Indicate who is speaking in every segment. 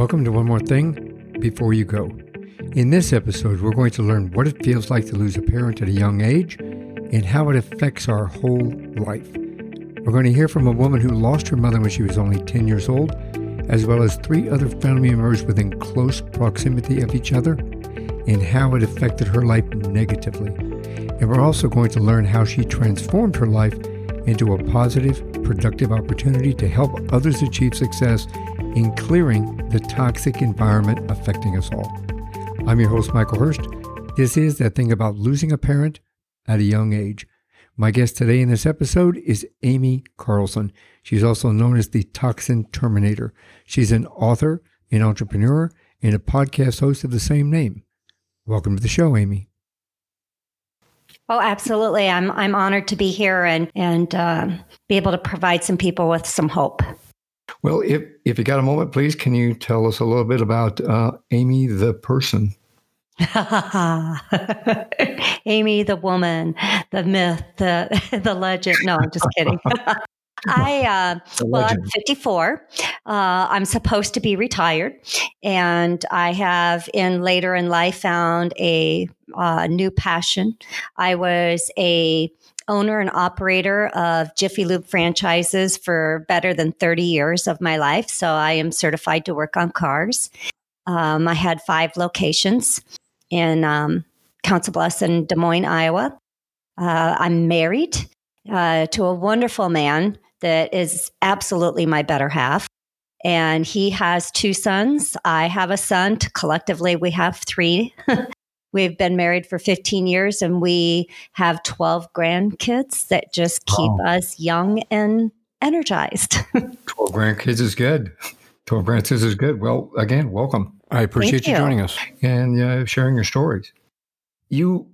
Speaker 1: Welcome to One More Thing Before You Go. In this episode, we're going to learn what it feels like to lose a parent at a young age and how it affects our whole life. We're going to hear from a woman who lost her mother when she was only 10 years old, as well as three other family members within close proximity of each other, and how it affected her life negatively. And we're also going to learn how she transformed her life into a positive, productive opportunity to help others achieve success in clearing the toxic environment affecting us all. I'm your host, Michael Hurst. This is that thing about losing a parent at a young age. My guest today in this episode is Amy Carlson. She's also known as the Toxin Terminator. She's an author, an entrepreneur, and a podcast host of the same name. Welcome to the show, Amy.
Speaker 2: Oh, absolutely. I'm I'm honored to be here and and uh, be able to provide some people with some hope.
Speaker 1: Well, if if you got a moment, please, can you tell us a little bit about uh, Amy the person?
Speaker 2: Amy the woman, the myth, the the legend. No, I'm just kidding. I uh, well, I'm 54. Uh, I'm supposed to be retired, and I have in later in life found a uh, new passion. I was a owner and operator of Jiffy Lube franchises for better than 30 years of my life. So I am certified to work on cars. Um, I had five locations in um, Council Bluffs and Des Moines, Iowa. Uh, I'm married uh, to a wonderful man that is absolutely my better half. And he has two sons. I have a son. Collectively, we have three. We've been married for 15 years and we have 12 grandkids that just keep wow. us young and energized.
Speaker 1: 12 grandkids is good. 12 grandkids is good. Well, again, welcome. I appreciate you. you. joining us and uh, sharing your stories. You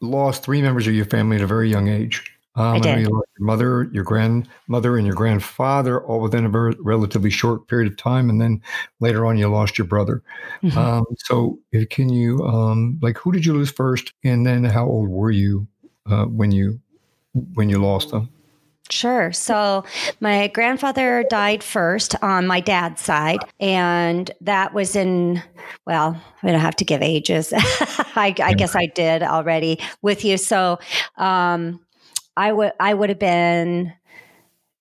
Speaker 1: lost three members of your family at a very young age. Um,
Speaker 2: I did.
Speaker 1: You lost your mother, your grandmother, and your grandfather all within a very, relatively short period of time, and then later on you lost your brother. Mm-hmm. Um, so, can you um, like who did you lose first, and then how old were you uh, when you when you lost them?
Speaker 2: Sure. So my grandfather died first on my dad's side, and that was in, well, I don't have to give ages. I, I, guess I did already with you. So um, I would I would have been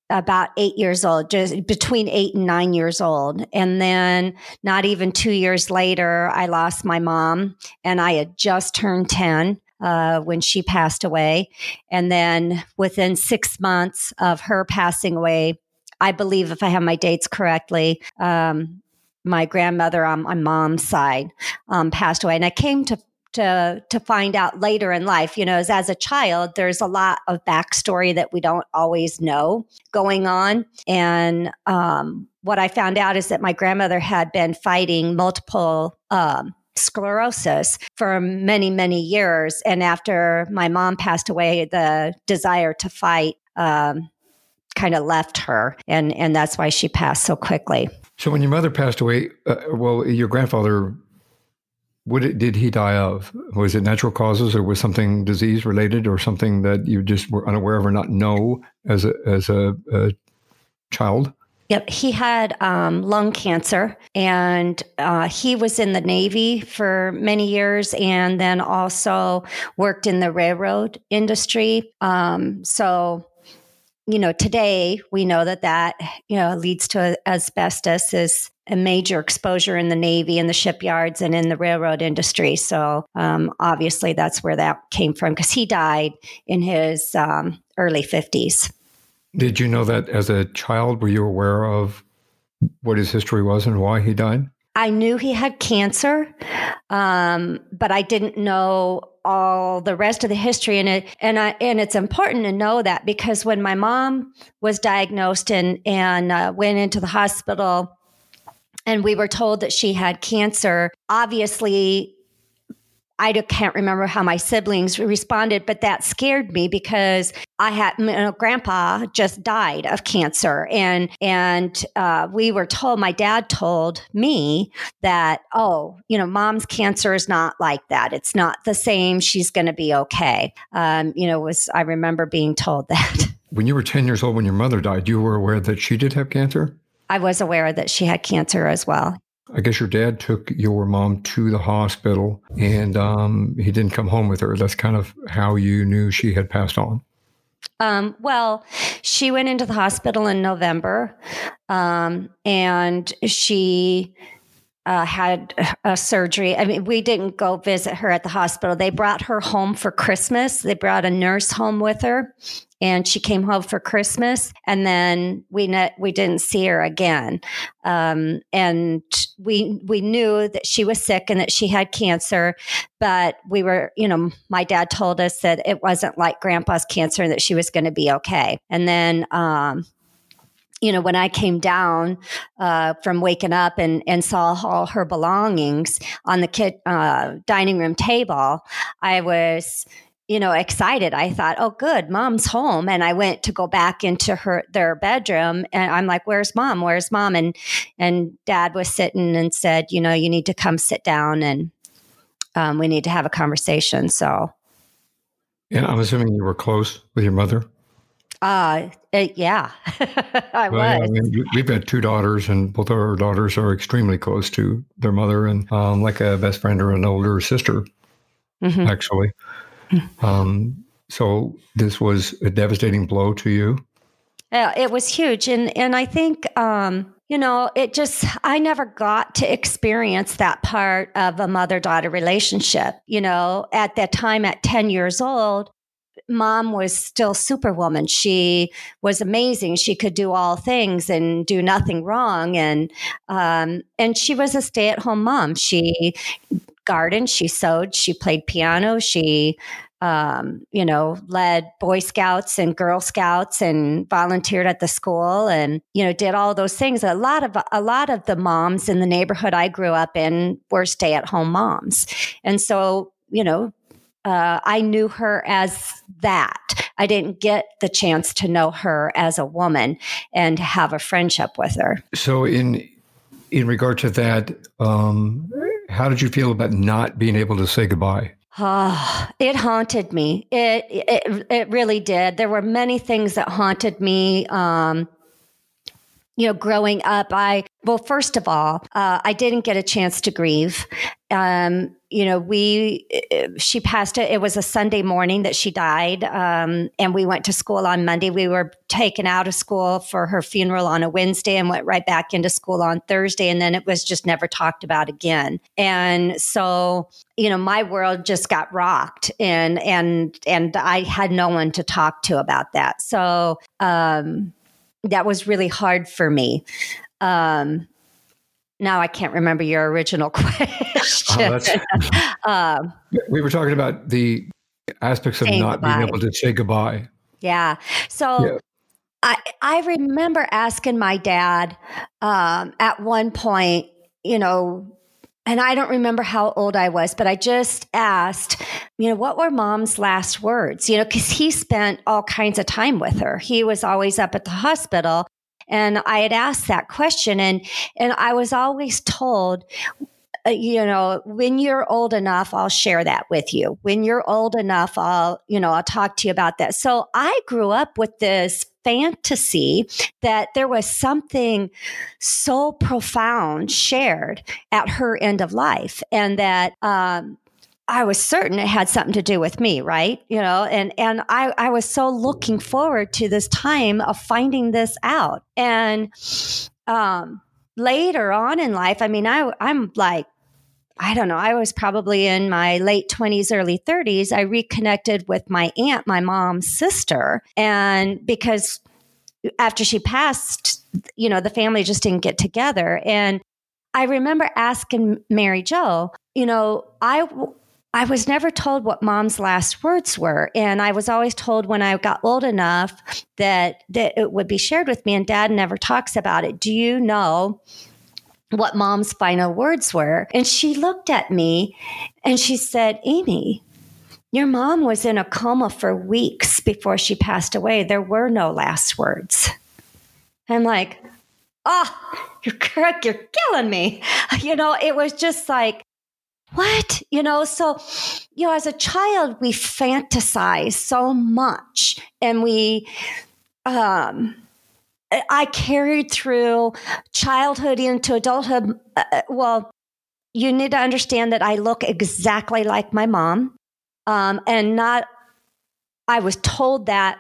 Speaker 2: about eight years old, just between eight and nine years old. And then not even two years later, I lost my mom and I had just turned 10 uh, when she passed away. And then within six months of her passing away, I believe if I have my dates correctly, um, my grandmother on my mom's side um, passed away. And I came to to to find out later in life. You know as, as a child there's a lot of backstory that we don't always know going on. And um, what i found out is that my grandmother had been fighting multiple um, sclerosis for many many years. And after my mom passed away the desire to fight um, kind of left her. And and that's why she passed so quickly.
Speaker 1: So when your mother passed away uh, well your grandfather what did he die of? Was it natural causes, or was something disease related, or something that you just were unaware of or not know as a as a, a child?
Speaker 2: Yep, he had um, lung cancer, and uh, he was in the Navy for many years, and then also worked in the railroad industry. Um, so you know, today we know that that, you know, leads to asbestos is a major exposure in the Navy, in the shipyards, and in the railroad industry. So um, obviously that's where that came from because he died in his um, early 50s.
Speaker 1: Did you know that as a child? Were you aware of what his history was and why he died?
Speaker 2: I knew he had cancer, um, but I didn't know all the rest of the history. And it and I and it's important to know that because when my mom was diagnosed and and uh, went into the hospital, and we were told that she had cancer, obviously I can't remember how my siblings responded, but that scared me because I had you know, grandpa just died of cancer, and and uh, we were told. My dad told me that oh, you know, mom's cancer is not like that. It's not the same. She's going to be okay. Um, you know, was I remember being told that.
Speaker 1: When you were ten years old, when your mother died, you were aware that she did have cancer.
Speaker 2: I was aware that she had cancer as well.
Speaker 1: I guess your dad took your mom to the hospital and um, he didn't come home with her. That's kind of how you knew she had passed on.
Speaker 2: Um, well, she went into the hospital in November um, and she uh, had a surgery. I mean, we didn't go visit her at the hospital. They brought her home for Christmas. They brought a nurse home with her, and she came home for Christmas. And then we ne- we didn't see her again. Um, and we we knew that she was sick and that she had cancer, but we were, you know, my dad told us that it wasn't like Grandpa's cancer and that she was going to be okay. And then um, you know, when I came down uh, from waking up and, and saw all her belongings on the kid, uh, dining room table, I was, you know, excited. I thought, oh, good, mom's home. And I went to go back into her their bedroom, and I'm like, "Where's mom? Where's mom?" And and dad was sitting and said, "You know, you need to come sit down, and um, we need to have a conversation." So,
Speaker 1: and I'm assuming you were close with your mother.
Speaker 2: Uh, it, yeah, I well, was. I mean,
Speaker 1: we've got two daughters, and both of our daughters are extremely close to their mother, and um, like a best friend or an older sister, mm-hmm. actually. Um, so this was a devastating blow to you.
Speaker 2: Yeah, it was huge, and and I think um, you know it just I never got to experience that part of a mother daughter relationship. You know, at that time, at ten years old, mom was still superwoman. She was amazing. She could do all things and do nothing wrong. And um, and she was a stay at home mom. She gardened. She sewed. She played piano. She um, you know, led Boy Scouts and Girl Scouts and volunteered at the school and, you know, did all those things. A lot of a lot of the moms in the neighborhood I grew up in were stay at home moms. And so, you know, uh, I knew her as that. I didn't get the chance to know her as a woman and have a friendship with her.
Speaker 1: So, in in regard to that, um, how did you feel about not being able to say goodbye?
Speaker 2: Oh, it haunted me. It, it it really did. There were many things that haunted me. Um, you know, growing up, I, well, first of all, uh, I didn't get a chance to grieve. Um, you know, we, she passed it. It was a Sunday morning that she died. Um, and we went to school on Monday. We were taken out of school for her funeral on a Wednesday and went right back into school on Thursday. And then it was just never talked about again. And so, you know, my world just got rocked and, and, and I had no one to talk to about that. So, um, that was really hard for me. Um, now I can't remember your original question.
Speaker 1: Oh, um, we were talking about the aspects of not goodbye. being able to say goodbye.
Speaker 2: Yeah. So yeah. I I remember asking my dad um, at one point, you know, and I don't remember how old I was, but I just asked, you know, what were mom's last words? You know, because he spent all kinds of time with her. He was always up at the hospital. And I had asked that question, and, and I was always told, uh, you know, when you're old enough, I'll share that with you. When you're old enough, I'll, you know, I'll talk to you about that. So I grew up with this fantasy that there was something so profound shared at her end of life and that um, I was certain it had something to do with me, right? You know, and and I I was so looking forward to this time of finding this out. And um later on in life, I mean, I I'm like I don't know, I was probably in my late 20s, early 30s. I reconnected with my aunt, my mom's sister. And because after she passed, you know, the family just didn't get together. And I remember asking Mary Jo, you know, I I was never told what mom's last words were. And I was always told when I got old enough that, that it would be shared with me, and dad never talks about it. Do you know what mom's final words were. And she looked at me and she said, Amy, your mom was in a coma for weeks before she passed away. There were no last words. I'm like, oh, you're correct. You're killing me. You know, it was just like, what? You know, so, you know, as a child, we fantasize so much and we, um, I carried through childhood into adulthood. Uh, uh, well, you need to understand that I look exactly like my mom. Um, and not, I was told that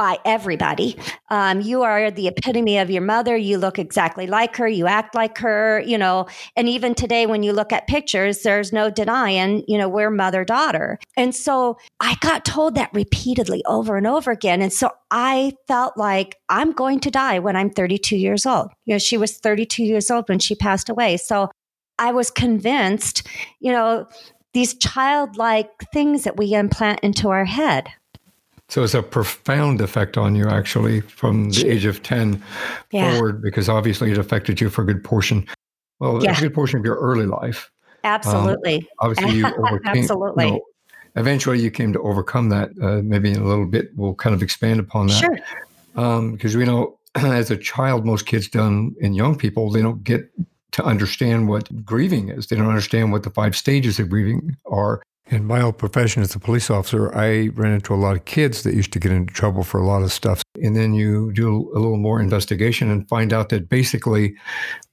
Speaker 2: by everybody. Um, you are the epitome of your mother. You look exactly like her. You act like her, you know. And even today, when you look at pictures, there's no denying, you know, we're mother daughter. And so I got told that repeatedly over and over again. And so I felt like I'm going to die when I'm 32 years old. You know, she was 32 years old when she passed away. So I was convinced, you know, these childlike things that we implant into our head.
Speaker 1: So it's a profound effect on you, actually, from the age of 10 yeah. forward, because obviously it affected you for a good portion. Well, yeah. a good portion of your early life.
Speaker 2: Absolutely. Um,
Speaker 1: obviously, you overcame. Absolutely. You know, eventually, you came to overcome that. Uh, maybe in a little bit, we'll kind of expand upon that.
Speaker 2: Sure.
Speaker 1: Because um, we know, as a child, most kids done in young people, they don't get to understand what grieving is. They don't understand what the five stages of grieving are. In my old profession as a police officer, I ran into a lot of kids that used to get into trouble for a lot of stuff. And then you do a little more investigation and find out that basically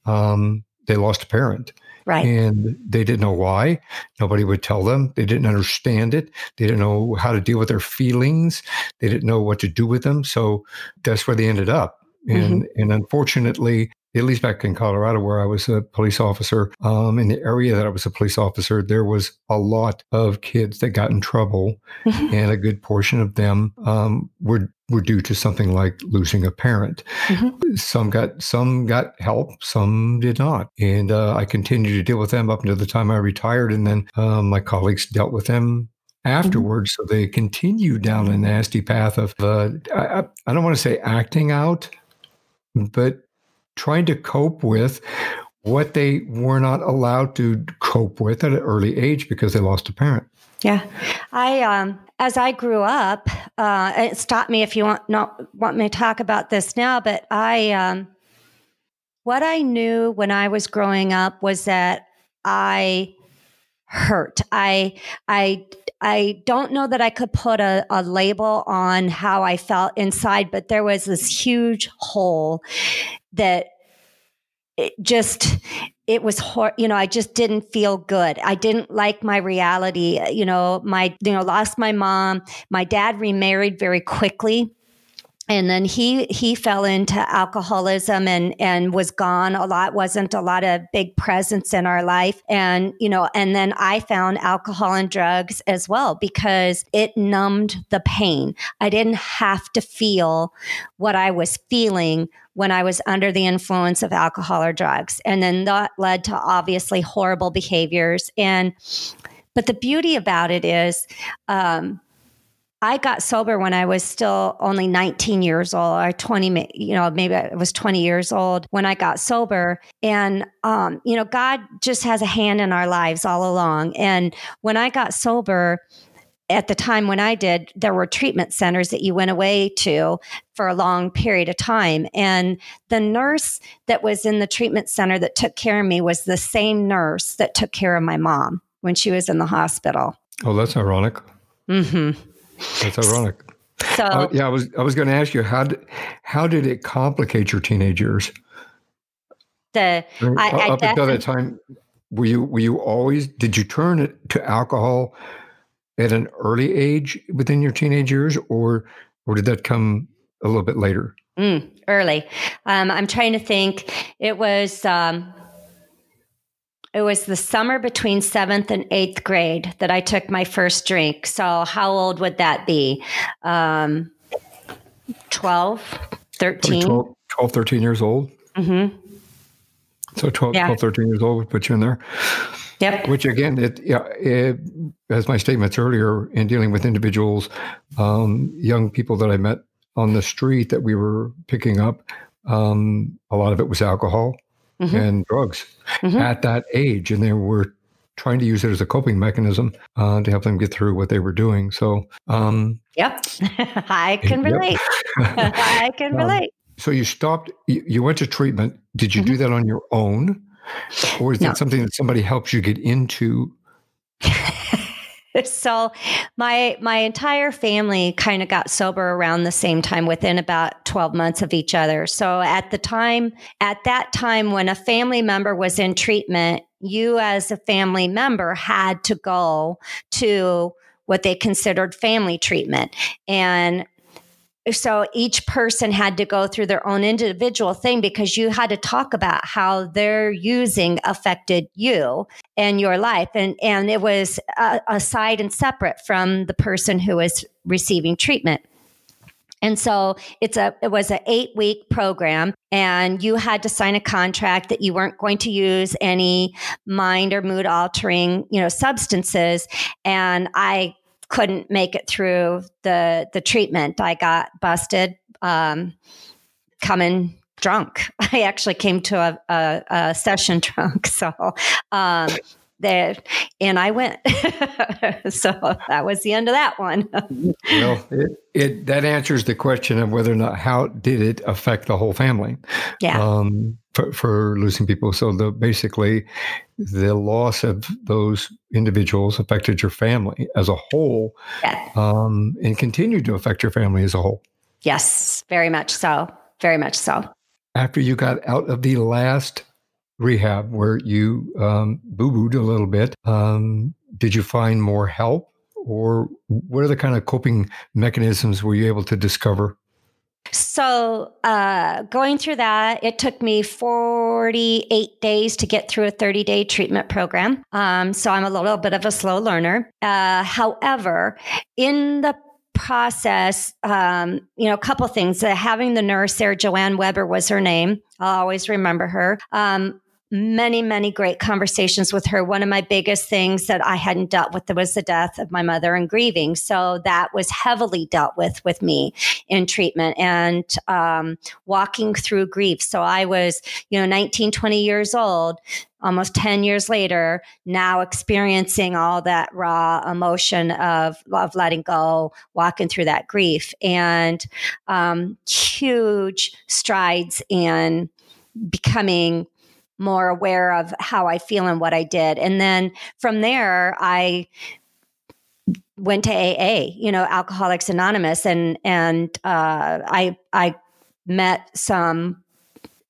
Speaker 1: um, they lost a parent.
Speaker 2: Right.
Speaker 1: And they didn't know why. Nobody would tell them. They didn't understand it. They didn't know how to deal with their feelings. They didn't know what to do with them. So that's where they ended up. And, mm-hmm. and unfortunately, at least back in Colorado, where I was a police officer, um, in the area that I was a police officer, there was a lot of kids that got in trouble, mm-hmm. and a good portion of them um, were were due to something like losing a parent. Mm-hmm. Some got some got help, some did not, and uh, I continued to deal with them up until the time I retired, and then um, my colleagues dealt with them afterwards. Mm-hmm. So they continued down a nasty path of uh, I, I don't want to say acting out, but trying to cope with what they were not allowed to cope with at an early age because they lost a parent.
Speaker 2: Yeah, I um, as I grew up, uh, stop me if you want not want me to talk about this now, but I um, what I knew when I was growing up was that I hurt. I I I don't know that I could put a, a label on how I felt inside, but there was this huge hole that it just it was hor- you know i just didn't feel good. I didn't like my reality. You know my you know lost my mom. My dad remarried very quickly and then he he fell into alcoholism and and was gone a lot wasn't a lot of big presence in our life. And you know and then i found alcohol and drugs as well because it numbed the pain. I didn't have to feel what i was feeling when i was under the influence of alcohol or drugs. And then that led to obviously horrible behaviors. And but the beauty about it is um, I got sober when I was still only 19 years old or 20, you know, maybe I was 20 years old when I got sober. And, um, you know, God just has a hand in our lives all along. And when I got sober, at the time when I did, there were treatment centers that you went away to for a long period of time. And the nurse that was in the treatment center that took care of me was the same nurse that took care of my mom when she was in the hospital.
Speaker 1: Oh, that's ironic.
Speaker 2: Mm hmm.
Speaker 1: That's ironic.
Speaker 2: So uh,
Speaker 1: yeah, I was I was going to ask you how did how did it complicate your teenage years?
Speaker 2: The I, I
Speaker 1: up until that time, were you were you always did you turn it to alcohol at an early age within your teenage years, or or did that come a little bit later?
Speaker 2: Mm, early. Um, I'm trying to think. It was. Um, it was the summer between seventh and eighth grade that I took my first drink. So, how old would that be? Um, 12, 13?
Speaker 1: 12, 12, 13 years old.
Speaker 2: Mm-hmm.
Speaker 1: So 12, yeah. 12, 13 years old would put you in there.
Speaker 2: Yep.
Speaker 1: Which again, it, yeah, it, as my statements earlier in dealing with individuals, um, young people that I met on the street that we were picking up, um, a lot of it was alcohol mm-hmm. and drugs mm-hmm. at that age, and they were trying to use it as a coping mechanism uh, to help them get through what they were doing. So, um,
Speaker 2: yep, I can relate. Yep. I can um, relate.
Speaker 1: so you stopped. You, you, went to treatment. Did you mm-hmm. do that on your own, or is no. that something that somebody helps you get into?
Speaker 2: so my my entire family kind of got sober around the same time within about 12 months of each other. So at the time at that time when a family member was in treatment you as a family member had to go to what they considered family treatment. And so each person had to go through their own individual thing because you had to talk about how their using affected you and your life. And and it was aside and separate from the person who was receiving treatment. And so it's a it was an 8 week program and you had to sign a contract that you weren't going to use any mind or mood altering, you know, substances. And I couldn't make it through the the treatment. I got busted um, coming drunk. I actually came to a, a, a session drunk. So um, there, and I went. so that was the end of that one.
Speaker 1: well, it, it, that answers the question of whether or not how did it affect the whole family.
Speaker 2: Yeah. Um,
Speaker 1: for, for losing people. So the basically the loss of those individuals affected your family as a whole, yeah. um, and continued to affect your family as a whole.
Speaker 2: Yes, very much so. Very much so.
Speaker 1: After you got out of the last rehab where you um, boo booed a little bit, um, did you find more help? Or what are the kind of coping mechanisms were you able to discover?
Speaker 2: So, uh, going through that, it took me 48 days to get through a 30 day treatment program. Um, so, I'm a little bit of a slow learner. Uh, however, in the process, um, you know, a couple things. Uh, having the nurse there, Joanne Weber was her name. I'll always remember her. Um, many, many great conversations with her. One of my biggest things that I hadn't dealt with was the death of my mother and grieving. So that was heavily dealt with with me in treatment and um, walking through grief. So I was, you know, 19, 20 years old, almost 10 years later, now experiencing all that raw emotion of, of letting go, walking through that grief and um, huge strides in becoming more aware of how I feel and what I did. And then from there, I went to AA, you know, Alcoholics Anonymous, and and uh, I I met some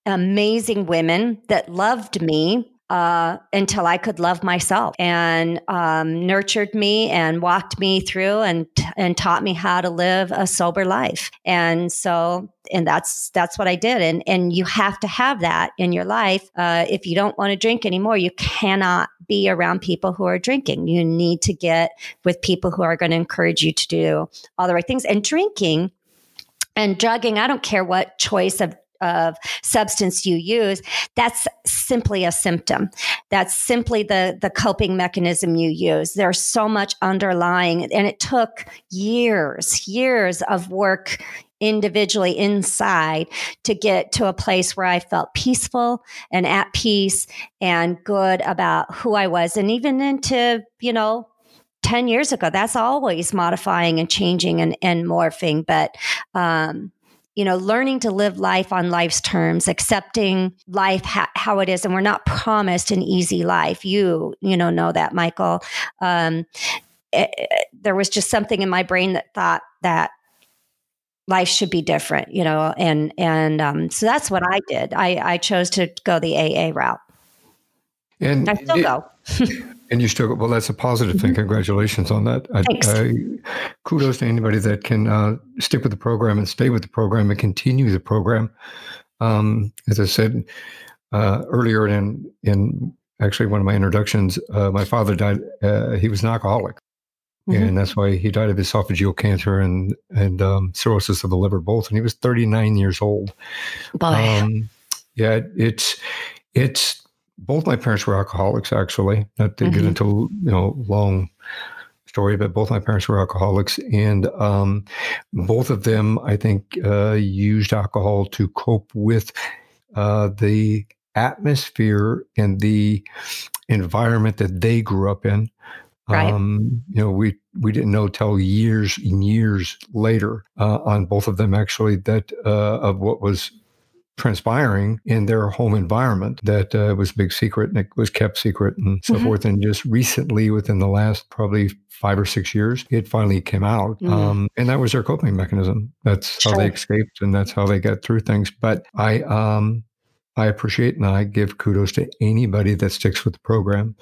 Speaker 2: amazing women that loved me uh, until I could love myself and um, nurtured me and walked me through and and taught me how to live a sober life. And so, and that's that's what I did. And and you have to have that in your life. Uh, if you don't want to drink anymore, you cannot be around people who are drinking. You need to get with people who are going to encourage you to do all the right things. And drinking and drugging, I don't care what choice of of substance you use that's simply a symptom. That's simply the the coping mechanism you use. There's so much underlying and it took years years of work individually inside to get to a place where I felt peaceful and at peace and good about who I was. And even into you know 10 years ago that's always modifying and changing and, and morphing but um you know, learning to live life on life's terms, accepting life ha- how it is, and we're not promised an easy life. You, you know, know that, Michael. Um, it, it, there was just something in my brain that thought that life should be different, you know, and and um, so that's what I did. I I chose to go the AA route,
Speaker 1: and
Speaker 2: I still it, go.
Speaker 1: And you still, well, that's a positive mm-hmm. thing. Congratulations on that. I, I, kudos to anybody that can uh, stick with the program and stay with the program and continue the program. Um, as I said uh, earlier in, in actually one of my introductions, uh, my father died, uh, he was an alcoholic. Mm-hmm. And that's why he died of esophageal cancer and, and um, cirrhosis of the liver, both. And he was 39 years old.
Speaker 2: Boy. Um,
Speaker 1: yeah, it's, it's, both my parents were alcoholics, actually. Not to mm-hmm. get into you know long story, but both my parents were alcoholics, and um, both of them, I think, uh, used alcohol to cope with uh, the atmosphere and the environment that they grew up in.
Speaker 2: Right. Um,
Speaker 1: you know, we we didn't know till years and years later uh, on both of them actually that uh, of what was transpiring in their home environment that uh, was a big secret and it was kept secret and so mm-hmm. forth. And just recently, within the last probably five or six years, it finally came out. Mm. Um, and that was their coping mechanism. That's how they escaped and that's how they got through things. But I, um, I appreciate and I give kudos to anybody that sticks with the program.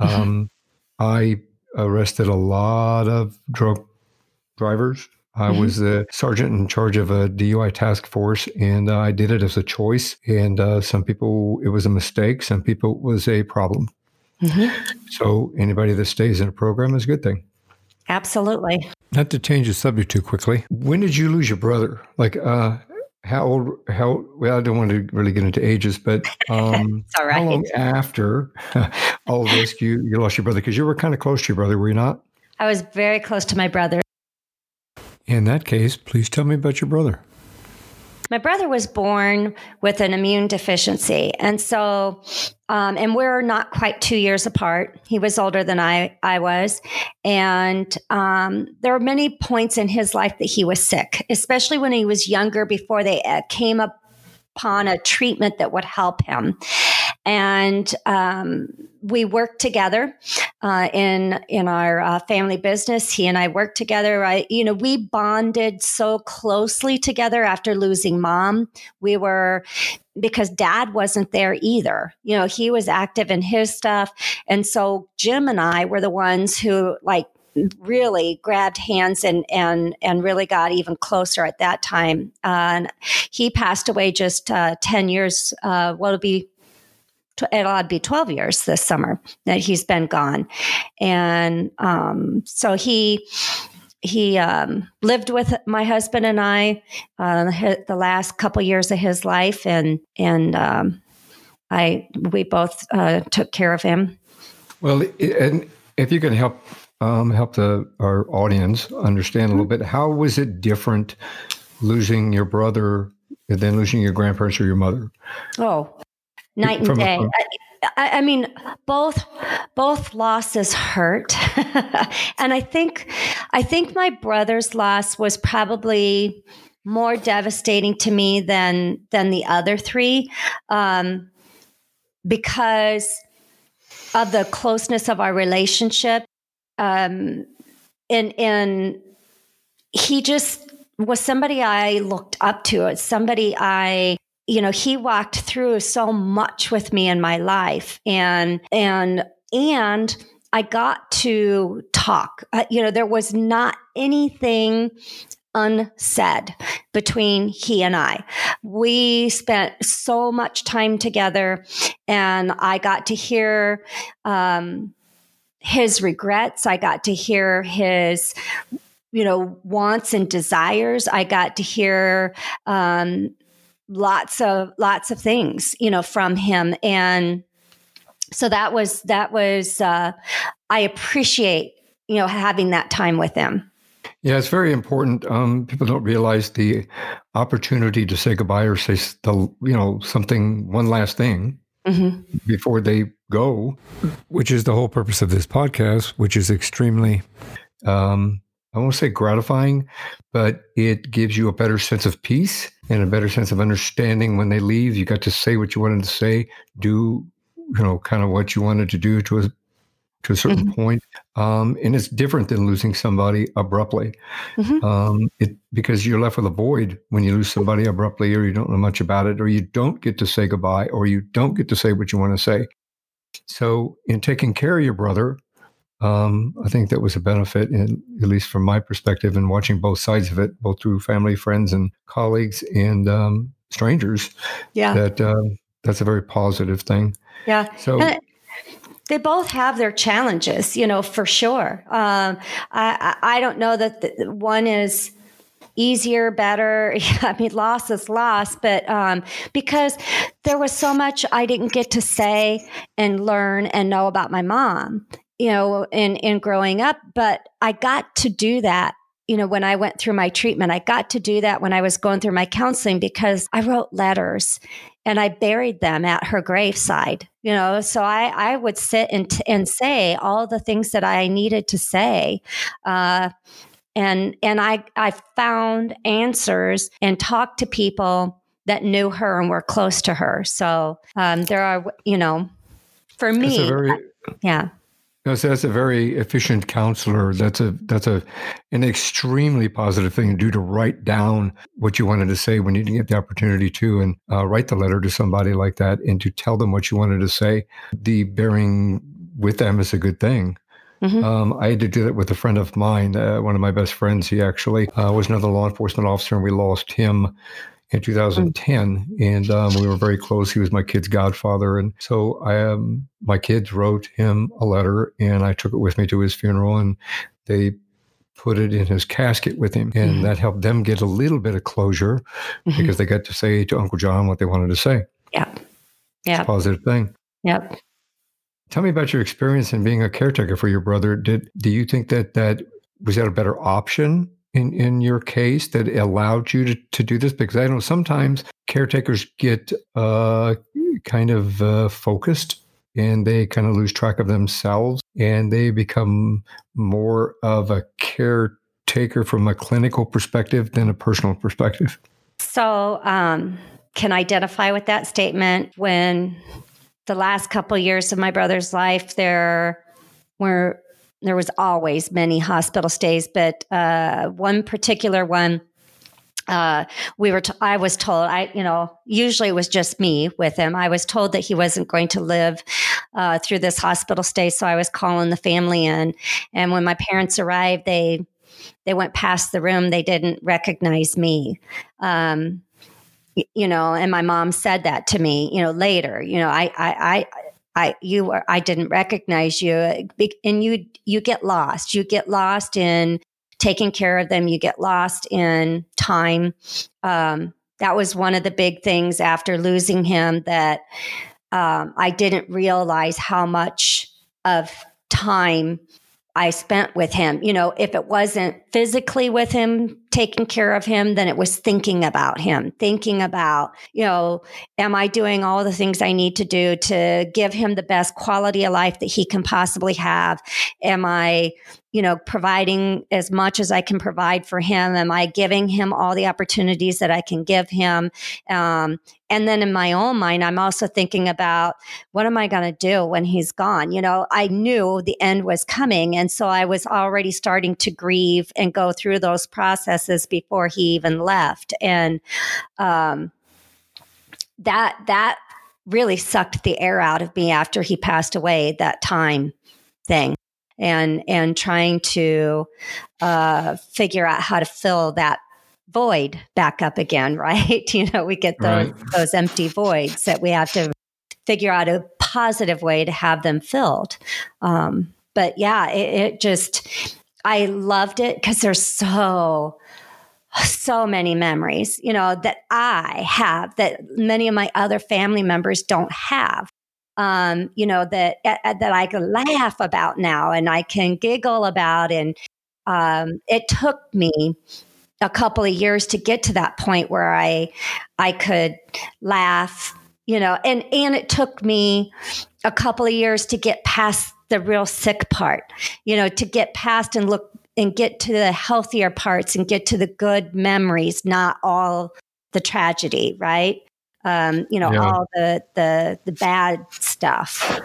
Speaker 1: Mm-hmm. Um, I arrested a lot of drunk drivers. I was the sergeant in charge of a DUI task force, and uh, I did it as a choice. And uh, some people, it was a mistake. Some people, it was a problem. Mm-hmm. So anybody that stays in a program is a good thing.
Speaker 2: Absolutely.
Speaker 1: Not to change the subject too quickly. When did you lose your brother? Like, uh, how old? How well? I don't want to really get into ages, but um, how long after all this you you lost your brother? Because you were kind of close to your brother, were you not?
Speaker 2: I was very close to my brother.
Speaker 1: In that case, please tell me about your brother.
Speaker 2: My brother was born with an immune deficiency. And so, um, and we're not quite two years apart. He was older than I, I was. And um, there were many points in his life that he was sick, especially when he was younger before they uh, came upon a treatment that would help him and um, we worked together uh, in in our uh, family business. He and I worked together. I, you know, we bonded so closely together after losing mom. We were because dad wasn't there either. You know, he was active in his stuff, and so Jim and I were the ones who like really grabbed hands and and and really got even closer at that time. Uh, and he passed away just uh, ten years. Uh, well, it'll be it'll be 12 years this summer that he's been gone. And um, so he, he um, lived with my husband and I uh, the last couple years of his life, and and um, I we both uh, took care of him.
Speaker 1: Well, and if you can help um, help the our audience understand a little bit, how was it different losing your brother than losing your grandparents or your mother?
Speaker 2: Oh, night and day. I, I, mean, both both losses hurt, and I think I think my brother's loss was probably more devastating to me than than the other three, um, because of the closeness of our relationship. Um, and and he just was somebody I looked up to. Somebody I you know, he walked through so much with me in my life and, and, and I got to talk. Uh, you know, there was not anything unsaid between he and I. We spent so much time together, and I got to hear um, his regrets. I got to hear his you know wants and desires i got to hear um, lots of lots of things you know from him. And so that was that was uh, i appreciate you know having that time with him.
Speaker 1: Yeah it's very important. Um, people don't realize the opportunity to say goodbye or say the you know something one last thing mm-hmm. before they go which is the whole purpose of this podcast which is extremely um, I won't say gratifying, but it gives you a better sense of peace and a better sense of understanding when they leave. You got to say what you wanted to say, do you know kind of what you wanted to do to a to a certain mm-hmm. point. Um, and it's different than losing somebody abruptly, mm-hmm. um, it because you're left with a void when you lose somebody abruptly, or you don't know much about it, or you don't get to say goodbye, or you don't get to say what you want to say. So, in taking care of your brother, um, I think that was a benefit, in, at least from my perspective, in watching both sides of it, both through family, friends, and colleagues and um, strangers.
Speaker 2: Yeah,
Speaker 1: that uh, that's a very positive thing.
Speaker 2: Yeah. So. And they both have their challenges, you know, for sure. Um, I, I don't know that the, one is easier, better. I mean, loss is loss, but um, because there was so much I didn't get to say and learn and know about my mom you know, in, in growing up, but I got to do that you know, when I went through my treatment, I got to do that when I was going through my counseling because I wrote letters and I buried them at her graveside, you know. So I, I would sit and, t- and say all the things that I needed to say. Uh, and and I, I found answers and talked to people that knew her and were close to her. So um, there are, you know, for me, very, yeah.
Speaker 1: That's, that's a very efficient counselor. That's a that's a an extremely positive thing to do to write down what you wanted to say when you didn't get the opportunity to, and uh, write the letter to somebody like that, and to tell them what you wanted to say. The bearing with them is a good thing. Mm-hmm. Um, I had to do that with a friend of mine, uh, one of my best friends. He actually uh, was another law enforcement officer, and we lost him in 2010, and um, we were very close. He was my kid's godfather, and so I, um, my kids wrote him a letter, and I took it with me to his funeral, and they put it in his casket with him, and mm-hmm. that helped them get a little bit of closure mm-hmm. because they got to say to Uncle John what they wanted to say.
Speaker 2: Yeah, yeah,
Speaker 1: positive thing.
Speaker 2: Yep.
Speaker 1: Tell me about your experience in being a caretaker for your brother. Did do you think that that was that a better option in, in your case that allowed you to, to do this? Because I know sometimes caretakers get uh, kind of uh, focused and they kind of lose track of themselves and they become more of a caretaker from a clinical perspective than a personal perspective.
Speaker 2: So, um, can identify with that statement when the last couple years of my brother's life there were there was always many hospital stays, but uh, one particular one. Uh, we were. T- I was told. I, you know, usually it was just me with him. I was told that he wasn't going to live uh, through this hospital stay, so I was calling the family in. And when my parents arrived, they they went past the room. They didn't recognize me. Um, you know, and my mom said that to me. You know, later. You know, I, I, I I you were I didn't recognize you and you you get lost. You get lost in taking care of them. You get lost in time. Um, that was one of the big things after losing him that um, I didn't realize how much of time I spent with him. You know, if it wasn't physically with him, taking care of him, than it was thinking about him, thinking about, you know, am I doing all the things I need to do to give him the best quality of life that he can possibly have? Am I, you know, providing as much as I can provide for him? Am I giving him all the opportunities that I can give him? Um, and then in my own mind, I'm also thinking about what am I going to do when he's gone? You know, I knew the end was coming. And so I was already starting to grieve and go through those processes before he even left. And um, that, that, really sucked the air out of me after he passed away that time thing and and trying to uh, figure out how to fill that void back up again, right? you know, we get those right. those empty voids that we have to figure out a positive way to have them filled. Um, but yeah, it, it just I loved it because there's so so many memories, you know, that I have that many of my other family members don't have. Um, you know that uh, that I can laugh about now and I can giggle about, and um, it took me a couple of years to get to that point where I I could laugh, you know, and and it took me a couple of years to get past the real sick part, you know, to get past and look and get to the healthier parts and get to the good memories, not all the tragedy, right? Um, you know, yeah. all the the the bad stuff.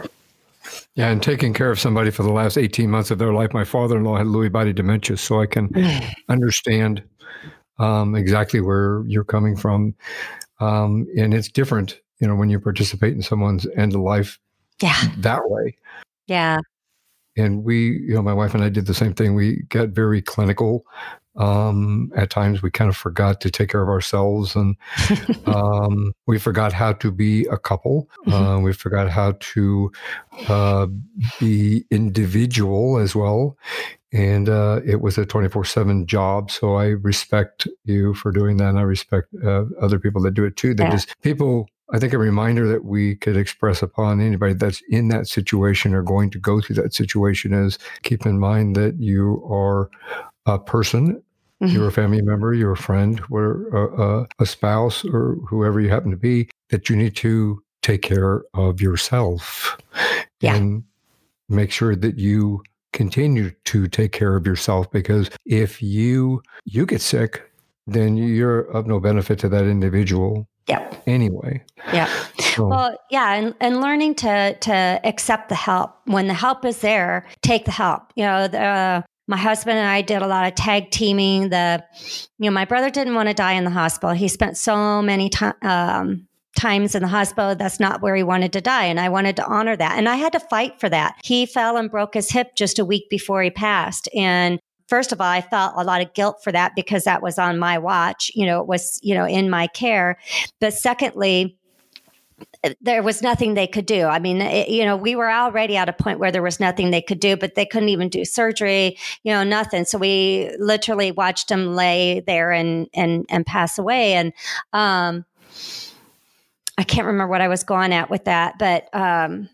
Speaker 1: Yeah, and taking care of somebody for the last 18 months of their life. My father in law had Lewy body dementia, so I can understand um, exactly where you're coming from. Um, and it's different, you know, when you participate in someone's end of life
Speaker 2: yeah.
Speaker 1: that way.
Speaker 2: Yeah.
Speaker 1: And we, you know, my wife and I did the same thing. We got very clinical. Um, at times we kind of forgot to take care of ourselves and um, we forgot how to be a couple. Mm-hmm. Uh, we forgot how to uh, be individual as well and uh, it was a 24-7 job so i respect you for doing that and i respect uh, other people that do it too that yeah. just people i think a reminder that we could express upon anybody that's in that situation or going to go through that situation is keep in mind that you are a person mm-hmm. you're a family member you're a friend or a, a spouse or whoever you happen to be that you need to take care of yourself
Speaker 2: yeah.
Speaker 1: and make sure that you continue to take care of yourself because if you you get sick then you're of no benefit to that individual
Speaker 2: Yeah.
Speaker 1: Anyway.
Speaker 2: Yeah. So. Well, yeah, and, and learning to to accept the help when the help is there, take the help. You know, the, my husband and I did a lot of tag teaming. The, you know, my brother didn't want to die in the hospital. He spent so many time, um, times in the hospital. That's not where he wanted to die. And I wanted to honor that. And I had to fight for that. He fell and broke his hip just a week before he passed. And first of all, I felt a lot of guilt for that because that was on my watch. You know, it was, you know, in my care. But secondly, there was nothing they could do. I mean, it, you know, we were already at a point where there was nothing they could do, but they couldn't even do surgery, you know, nothing. So we literally watched him lay there and and and pass away. And um, I can't remember what I was going at with that, but um,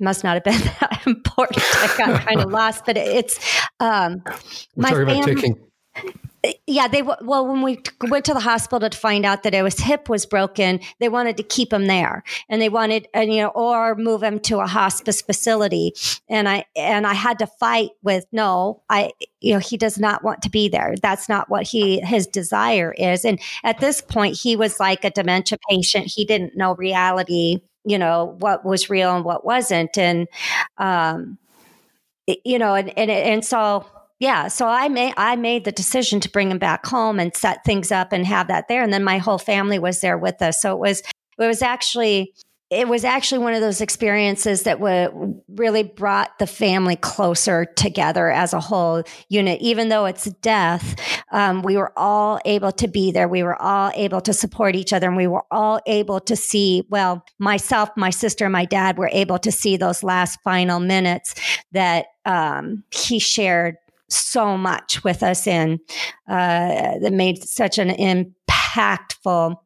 Speaker 2: must not have been that important. I got kind of lost, but it's um,
Speaker 1: my family. Taking-
Speaker 2: yeah, they well when we went to the hospital to find out that his hip was broken, they wanted to keep him there, and they wanted and you know or move him to a hospice facility, and I and I had to fight with no, I you know he does not want to be there. That's not what he his desire is, and at this point he was like a dementia patient. He didn't know reality, you know what was real and what wasn't, and um, you know, and and and so yeah so i made i made the decision to bring him back home and set things up and have that there. And then my whole family was there with us. So it was it was actually it was actually one of those experiences that w- really brought the family closer together as a whole unit. Even though it's death, um, we were all able to be there. We were all able to support each other, and we were all able to see. Well, myself, my sister, my dad were able to see those last final minutes that um, he shared so much with us and uh, that made such an impactful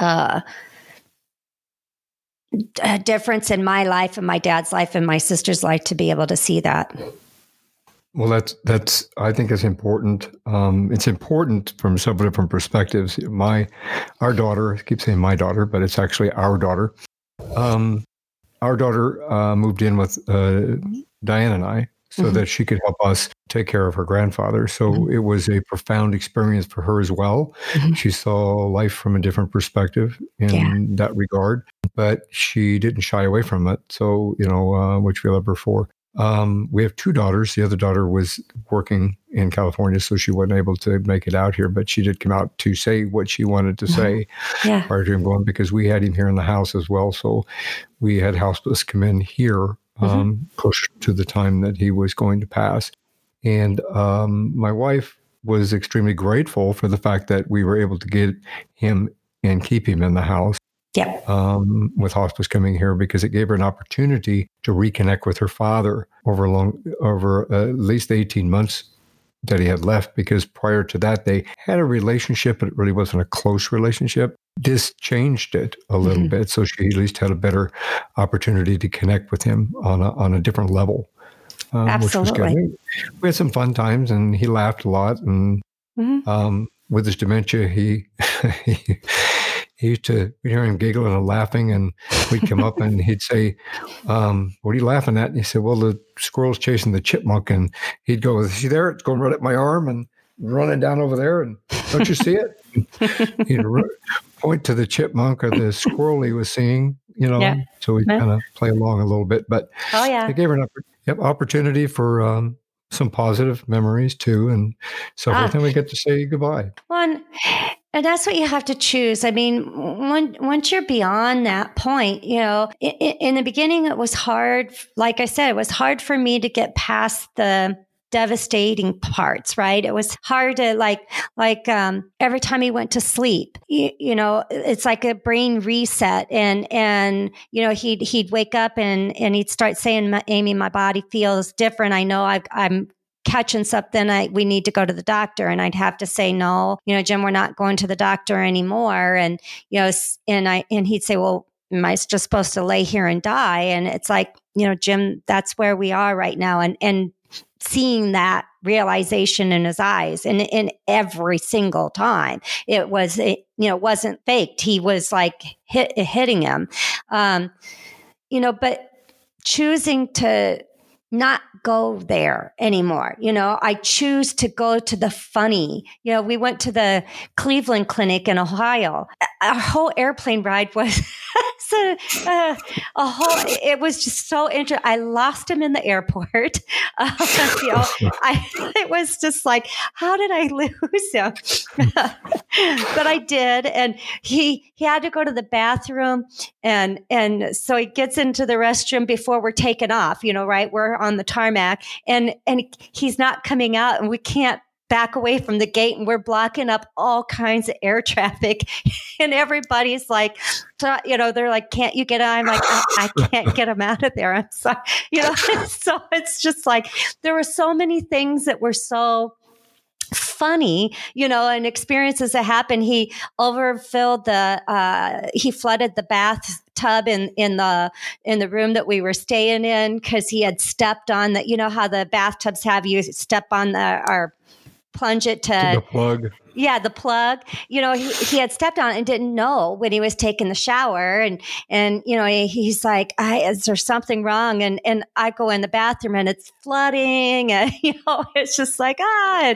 Speaker 2: uh, difference in my life and my dad's life and my sister's life to be able to see that.
Speaker 1: Well, that's that's. I think it's important. Um, it's important from several different perspectives. My, our daughter. I keep saying my daughter, but it's actually our daughter. Um, our daughter uh, moved in with uh, Diane and I so mm-hmm. that she could help us take care of her grandfather. So mm-hmm. it was a profound experience for her as well. Mm-hmm. She saw life from a different perspective in yeah. that regard, but she didn't shy away from it. So, you know, uh, which we love her for. Um, we have two daughters. The other daughter was working in California, so she wasn't able to make it out here, but she did come out to say what she wanted to say yeah. prior to him going because we had him here in the house as well. So we had hospice come in here mm-hmm. um, close to the time that he was going to pass. And um, my wife was extremely grateful for the fact that we were able to get him and keep him in the house.
Speaker 2: Yeah.
Speaker 1: Um, with hospice coming here because it gave her an opportunity to reconnect with her father over long over uh, at least 18 months that he had left because prior to that they had a relationship but it really wasn't a close relationship this changed it a little mm-hmm. bit so she at least had a better opportunity to connect with him on a, on a different level
Speaker 2: um, Absolutely. which was good
Speaker 1: we had some fun times and he laughed a lot and mm-hmm. um, with his dementia he, he he used to hear him giggling and laughing, and we'd come up and he'd say, um, "What are you laughing at?" And he said, "Well, the squirrel's chasing the chipmunk," and he'd go, "See there? It's going right at my arm and running down over there, and don't you see it?" he'd point to the chipmunk or the squirrel he was seeing, you know. Yeah. So we'd yeah. kind of play along a little bit, but
Speaker 2: oh yeah,
Speaker 1: it gave her an yep, opportunity for um, some positive memories too, and so ah. then we get to say goodbye.
Speaker 2: One, and that's what you have to choose. I mean, when, once you're beyond that point, you know, in, in the beginning, it was hard. Like I said, it was hard for me to get past the devastating parts right it was hard to like like um every time he went to sleep you, you, know it's like a brain reset and and you know he'd he'd wake up and and he'd start saying amy my body feels different i know i i'm catching something, I, we need to go to the doctor. And I'd have to say, no, you know, Jim, we're not going to the doctor anymore. And, you know, and I, and he'd say, well, am I just supposed to lay here and die? And it's like, you know, Jim, that's where we are right now. And, and seeing that realization in his eyes and in every single time it was, it, you know, wasn't faked. He was like hit, hitting him. Um, you know, but choosing to, not go there anymore. You know, I choose to go to the funny. You know, we went to the Cleveland Clinic in Ohio. Our whole airplane ride was a, uh, a whole. It was just so interesting. I lost him in the airport. Uh, you know, I it was just like, how did I lose him? but I did, and he he had to go to the bathroom, and and so he gets into the restroom before we're taken off. You know, right? We're on the tarmac and and he's not coming out and we can't back away from the gate and we're blocking up all kinds of air traffic. And everybody's like you know they're like can't you get out? I'm like I, I can't get him out of there. I'm sorry you know so it's just like there were so many things that were so funny, you know, and experiences that happened. He overfilled the, uh, he flooded the bathtub in in the in the room that we were staying in because he had stepped on the, you know, how the bathtubs have you step on the or plunge it to,
Speaker 1: to the plug.
Speaker 2: Yeah, the plug. You know, he, he had stepped on it and didn't know when he was taking the shower, and and you know he, he's like, "Is there something wrong?" And and I go in the bathroom and it's flooding, and you know it's just like ah.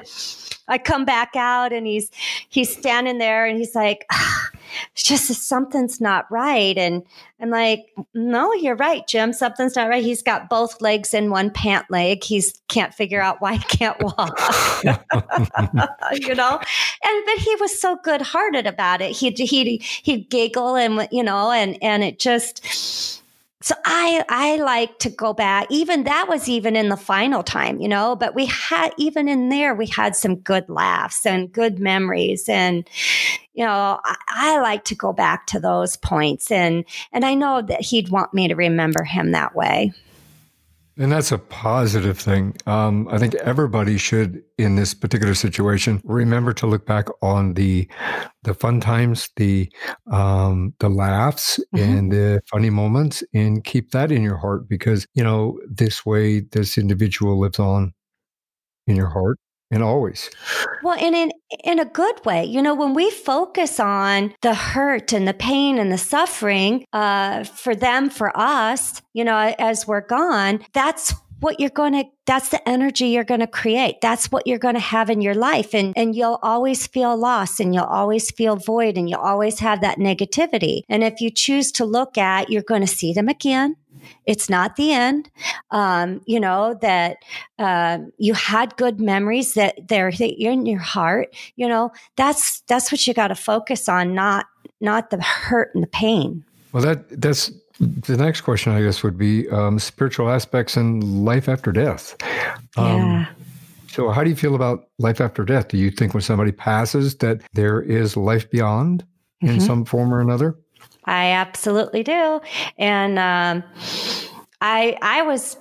Speaker 2: I come back out and he's he's standing there and he's like, ah, it's just something's not right. And I'm like, no, you're right, Jim. Something's not right. He's got both legs in one pant leg. He's can't figure out why he can't walk. you know, and but he was so good hearted about it. He'd he'd he'd giggle and you know, and and it just so I I like to go back. Even that was even in the final time, you know, but we had even in there we had some good laughs and good memories and you know, I, I like to go back to those points and and I know that he'd want me to remember him that way.
Speaker 1: And that's a positive thing. Um, I think everybody should, in this particular situation, remember to look back on the the fun times, the um, the laughs, mm-hmm. and the funny moments, and keep that in your heart because you know this way this individual lives on in your heart and always.
Speaker 2: Well, and in in a good way, you know, when we focus on the hurt and the pain and the suffering uh, for them, for us, you know, as we're gone, that's what you're going to that's the energy you're going to create. That's what you're going to have in your life. And and you'll always feel lost and you'll always feel void and you'll always have that negativity. And if you choose to look at you're going to see them again it's not the end. Um, you know that uh, you had good memories that they're in your heart. You know that's that's what you got to focus on, not not the hurt and the pain.
Speaker 1: Well, that that's the next question, I guess, would be um, spiritual aspects and life after death. Um, yeah. So, how do you feel about life after death? Do you think when somebody passes that there is life beyond in mm-hmm. some form or another?
Speaker 2: I absolutely do. And um, I I was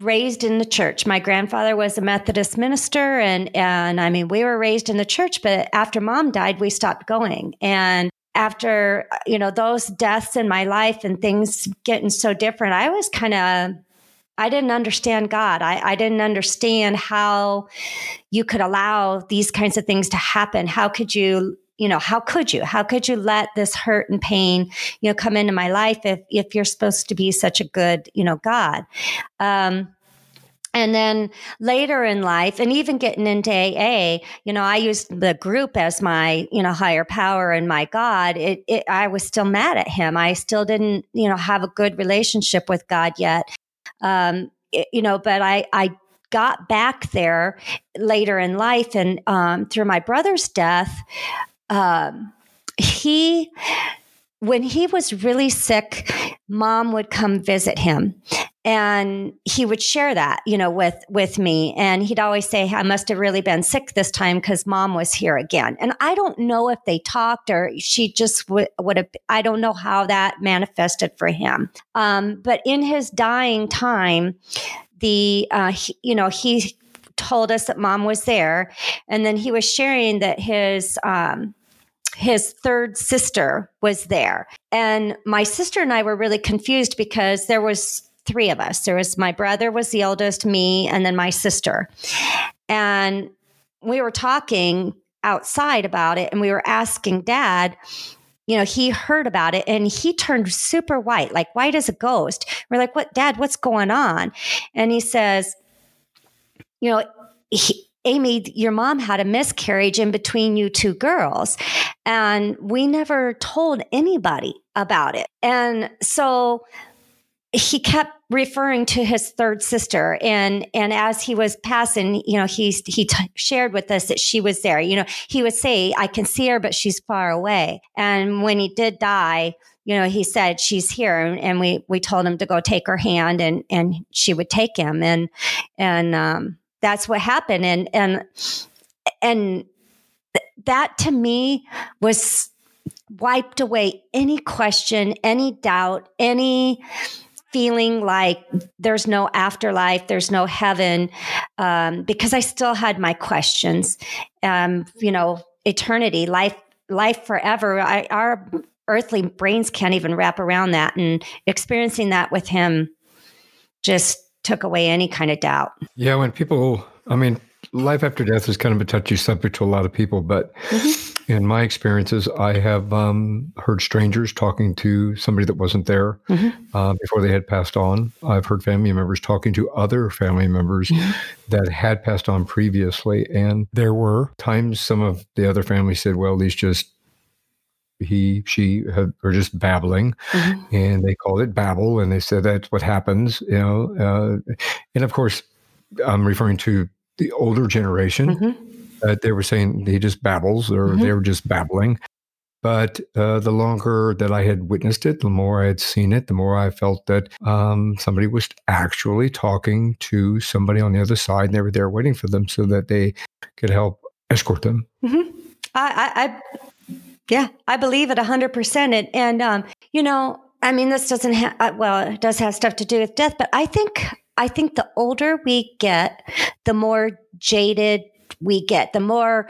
Speaker 2: raised in the church. My grandfather was a Methodist minister and and I mean we were raised in the church, but after mom died, we stopped going. And after you know those deaths in my life and things getting so different, I was kind of I didn't understand God. I, I, didn't understand how you could allow these kinds of things to happen. How could you you know how could you how could you let this hurt and pain you know come into my life if if you're supposed to be such a good you know god um and then later in life, and even getting into AA, you know, I used the group as my, you know, higher power and my God. It, it, I was still mad at him. I still didn't, you know, have a good relationship with God yet. Um, it, you know, but I, I got back there later in life, and um, through my brother's death, um, he when he was really sick mom would come visit him and he would share that you know with with me and he'd always say i must have really been sick this time because mom was here again and i don't know if they talked or she just would, would have i don't know how that manifested for him um, but in his dying time the uh, he, you know he told us that mom was there. And then he was sharing that his, um, his third sister was there. And my sister and I were really confused because there was three of us. There was my brother was the oldest, me, and then my sister. And we were talking outside about it and we were asking dad, you know, he heard about it and he turned super white, like white as a ghost. We're like, what, dad, what's going on? And he says, you know, he, Amy, your mom had a miscarriage in between you two girls. And we never told anybody about it. And so he kept referring to his third sister and and as he was passing you know he he t- shared with us that she was there you know he would say i can see her but she's far away and when he did die you know he said she's here and we we told him to go take her hand and and she would take him and and um, that's what happened and and and that to me was wiped away any question any doubt any feeling like there's no afterlife, there's no heaven, um, because I still had my questions. Um, you know, eternity, life, life forever. I, our earthly brains can't even wrap around that, and experiencing that with him just took away any kind of doubt.
Speaker 1: Yeah, when people, I mean, life after death is kind of a touchy subject to a lot of people, but. Mm-hmm in my experiences, I have um, heard strangers talking to somebody that wasn't there mm-hmm. uh, before they had passed on. I've heard family members talking to other family members mm-hmm. that had passed on previously. And there were times some of the other family said, well, these just he she had, were just babbling mm-hmm. and they called it babble and they said that's what happens you know uh, and of course i'm referring to the older generation mm-hmm uh, they were saying he just babbles or mm-hmm. they were just babbling. But uh, the longer that I had witnessed it, the more I had seen it, the more I felt that um, somebody was actually talking to somebody on the other side, and they were there waiting for them so that they could help escort them.
Speaker 2: Mm-hmm. I, I, yeah, I believe it hundred percent. And, and um, you know, I mean, this doesn't have uh, well, it does have stuff to do with death, but I think I think the older we get, the more jaded we get, the more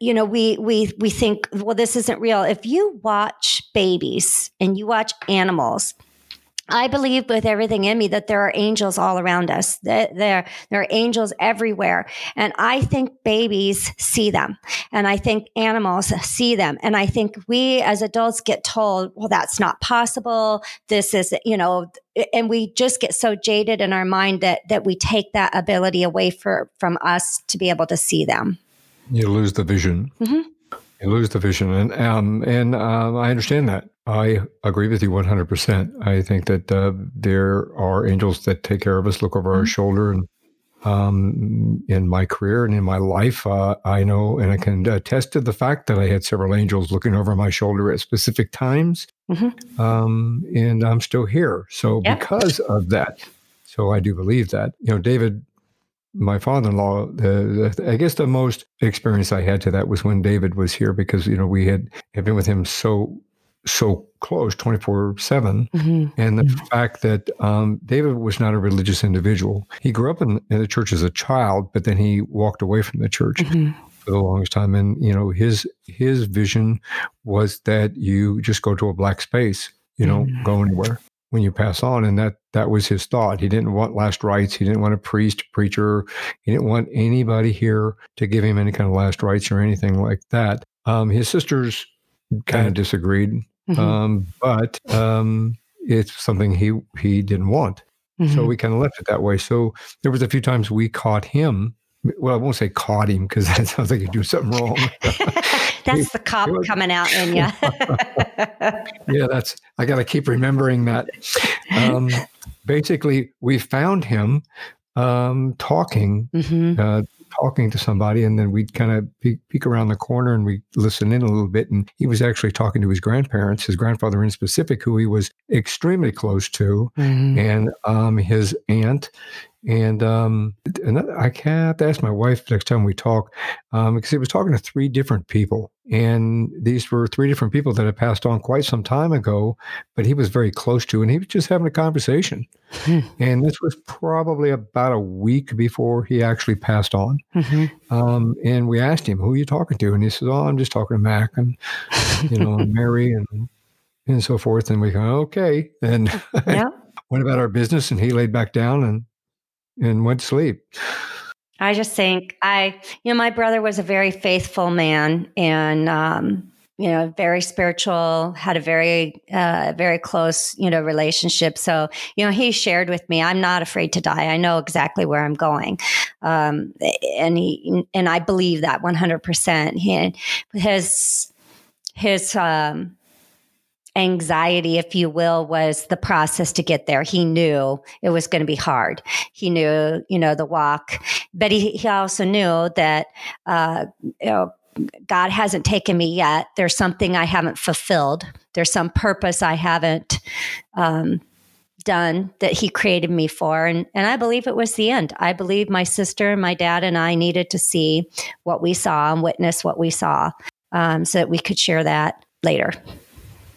Speaker 2: you know we we we think well this isn't real if you watch babies and you watch animals I believe with everything in me that there are angels all around us. That there, there are angels everywhere. And I think babies see them. And I think animals see them. And I think we as adults get told, well, that's not possible. This is, you know, and we just get so jaded in our mind that, that we take that ability away for, from us to be able to see them.
Speaker 1: You lose the vision. Mm-hmm. You lose the vision. And, um, and um, I understand that. I agree with you 100%. I think that uh, there are angels that take care of us, look over mm-hmm. our shoulder. And um, in my career and in my life, uh, I know and I can attest to the fact that I had several angels looking over my shoulder at specific times. Mm-hmm. Um, and I'm still here. So, yep. because of that, so I do believe that. You know, David my father-in-law the, the, i guess the most experience i had to that was when david was here because you know we had, had been with him so so close 24 7 mm-hmm. and the mm-hmm. fact that um, david was not a religious individual. He grew up in, in, the church as a child but then he walked away from the church mm-hmm. for the longest time. And you know his his vision was that you just go to a black space you know mm-hmm. go anywhere when you pass on. And that that was his thought. He didn't want last rites. He didn't want a priest preacher. He didn't want anybody here to give him any kind of last rites or anything like that. Um, his sisters kind of disagreed Mm-hmm. Um, but um, it's something he he didn't want. Mm-hmm. So we kind of left it that way. So there was a few times we caught him. Well, I won't say caught him because that sounds like you do something wrong.
Speaker 2: that's the cop was, coming out in you.
Speaker 1: yeah, that's. I got to keep remembering that. Um, basically, we found him um, talking mm-hmm. uh, talking to somebody, and then we'd kind of peek, peek, around the corner and we listen in a little bit. And he was actually talking to his grandparents, his grandfather in specific, who he was extremely close to, mm-hmm. and um, his aunt and um, and I have to ask my wife next time we talk um, because he was talking to three different people, and these were three different people that had passed on quite some time ago, but he was very close to, and he was just having a conversation. Hmm. And this was probably about a week before he actually passed on. Mm-hmm. Um, and we asked him, "Who are you talking to?" And he says, "Oh, I'm just talking to Mac and you know and Mary and and so forth." And we go, "Okay." And yeah. went about our business, and he laid back down and and went sleep.
Speaker 2: I just think I, you know, my brother was a very faithful man, and um, you know, very spiritual, had a very, uh, very close, you know, relationship. So, you know, he shared with me, I'm not afraid to die. I know exactly where I'm going. Um, and he, and I believe that 100%. He, his, his, um, anxiety, if you will, was the process to get there. He knew it was going to be hard. He knew, you know, the walk, but he, he also knew that, uh, you know, God hasn't taken me yet. There's something I haven't fulfilled. There's some purpose I haven't um, done that He created me for. And, and I believe it was the end. I believe my sister and my dad and I needed to see what we saw and witness what we saw um, so that we could share that later.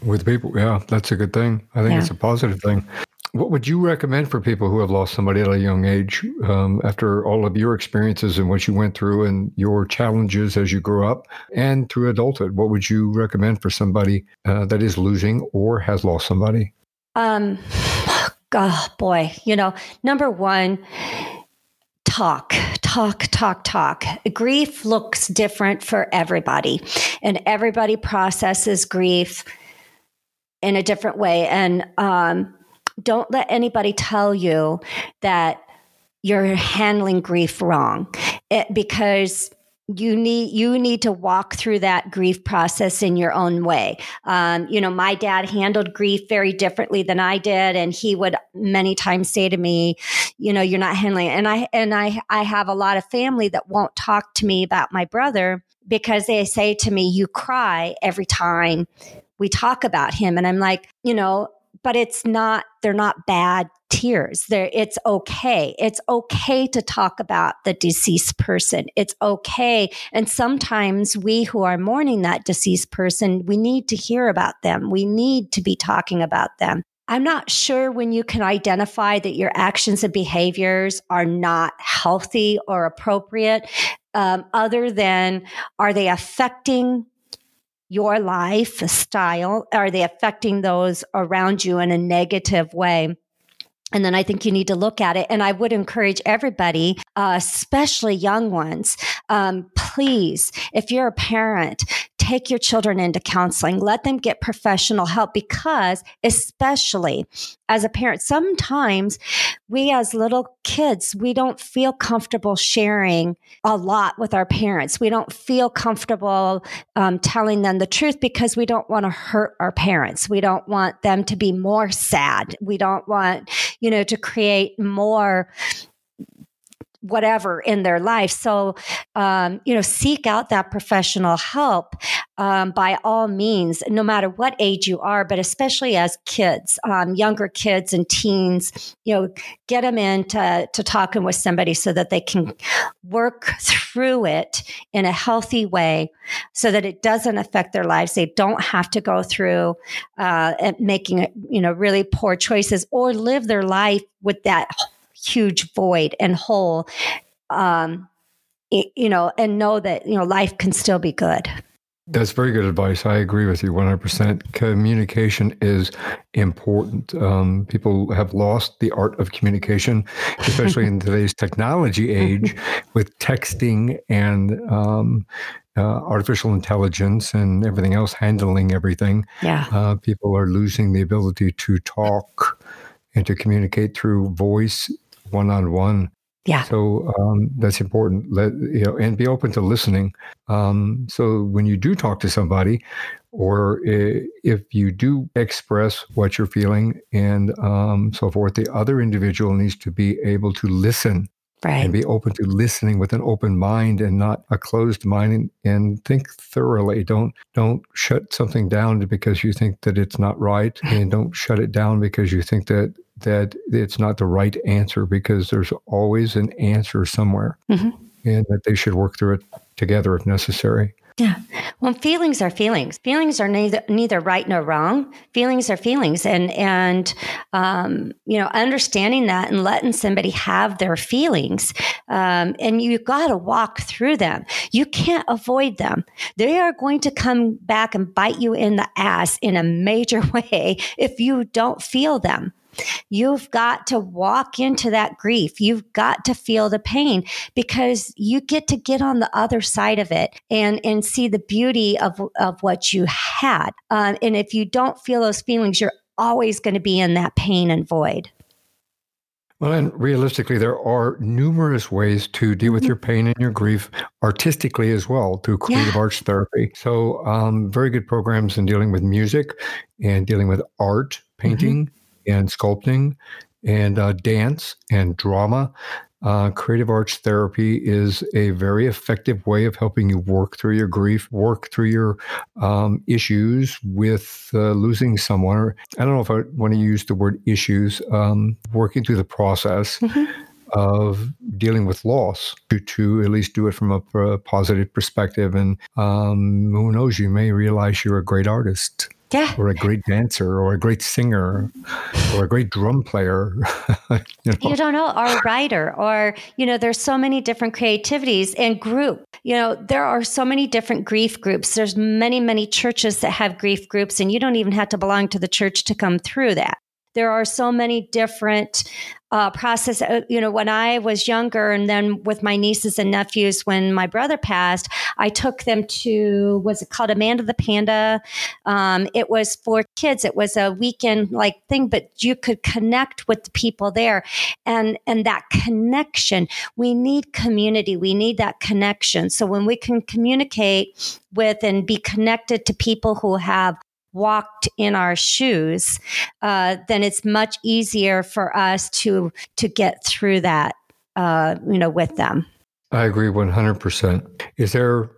Speaker 1: With people, yeah, that's a good thing. I think yeah. it's a positive thing. What would you recommend for people who have lost somebody at a young age um, after all of your experiences and what you went through and your challenges as you grew up and through adulthood? What would you recommend for somebody uh, that is losing or has lost somebody? Um,
Speaker 2: oh boy, you know, number one, talk, talk, talk, talk. Grief looks different for everybody, and everybody processes grief in a different way. And um, don't let anybody tell you that you're handling grief wrong. It, because you need you need to walk through that grief process in your own way. Um, you know my dad handled grief very differently than i did and he would many times say to me you know you're not handling it. And i and i i have a lot of family that won't talk to me about my brother because they say to me you cry every time we talk about him and i'm like you know but it's not they're not bad tears. There it's okay. It's okay to talk about the deceased person. It's okay. And sometimes we who are mourning that deceased person we need to hear about them. We need to be talking about them. I'm not sure when you can identify that your actions and behaviors are not healthy or appropriate, um, other than are they affecting your lifestyle? Are they affecting those around you in a negative way? And then I think you need to look at it. And I would encourage everybody, uh, especially young ones, um, please, if you're a parent, take your children into counseling. Let them get professional help because, especially as a parent, sometimes we as little kids, we don't feel comfortable sharing a lot with our parents. We don't feel comfortable um, telling them the truth because we don't want to hurt our parents. We don't want them to be more sad. We don't want, you know, to create more whatever in their life. So, um, you know, seek out that professional help um, by all means, no matter what age you are, but especially as kids, um, younger kids and teens, you know, get them in to, to talking with somebody so that they can work through it in a healthy way so that it doesn't affect their lives. They don't have to go through uh, making, you know, really poor choices or live their life with that huge void and hole um, you know and know that you know life can still be good
Speaker 1: that's very good advice. I agree with you 100%. Communication is important. Um, people have lost the art of communication, especially in today's technology age with texting and um, uh, artificial intelligence and everything else handling everything.
Speaker 2: Yeah.
Speaker 1: Uh, people are losing the ability to talk and to communicate through voice one on one.
Speaker 2: Yeah.
Speaker 1: So um, that's important. Let you know, and be open to listening. Um, so when you do talk to somebody, or if you do express what you're feeling and um, so forth, the other individual needs to be able to listen
Speaker 2: right.
Speaker 1: and be open to listening with an open mind and not a closed mind and, and think thoroughly don't don't shut something down because you think that it's not right and don't shut it down because you think that that it's not the right answer because there's always an answer somewhere mm-hmm. and that they should work through it together if necessary.
Speaker 2: Yeah. Well, feelings are feelings. Feelings are neither neither right nor wrong. Feelings are feelings, and and um, you know, understanding that and letting somebody have their feelings, um, and you got to walk through them. You can't avoid them. They are going to come back and bite you in the ass in a major way if you don't feel them. You've got to walk into that grief. You've got to feel the pain because you get to get on the other side of it and, and see the beauty of, of what you had. Um, and if you don't feel those feelings, you're always going to be in that pain and void.
Speaker 1: Well, and realistically, there are numerous ways to deal with mm-hmm. your pain and your grief artistically as well through creative yeah. arts therapy. So, um, very good programs in dealing with music and dealing with art, mm-hmm. painting. And sculpting and uh, dance and drama. Uh, creative arts therapy is a very effective way of helping you work through your grief, work through your um, issues with uh, losing someone. Or I don't know if I want to use the word issues, um, working through the process. Mm-hmm. Of dealing with loss to, to at least do it from a, a positive perspective. And um, who knows, you may realize you're a great artist
Speaker 2: yeah.
Speaker 1: or a great dancer or a great singer or a great drum player
Speaker 2: you, know? you, don't know or a writer or you know there's so many different creativities and group you know there are so many different grief groups there's many many churches that have grief groups and you don't even have to belong to the church to come through that there are so many different uh, process. Uh, you know, when I was younger, and then with my nieces and nephews, when my brother passed, I took them to was it called Amanda the Panda? Um, it was for kids. It was a weekend like thing, but you could connect with the people there, and and that connection. We need community. We need that connection. So when we can communicate with and be connected to people who have walked in our shoes, uh, then it's much easier for us to to get through that, uh, you know, with them.
Speaker 1: I agree one hundred percent. Is there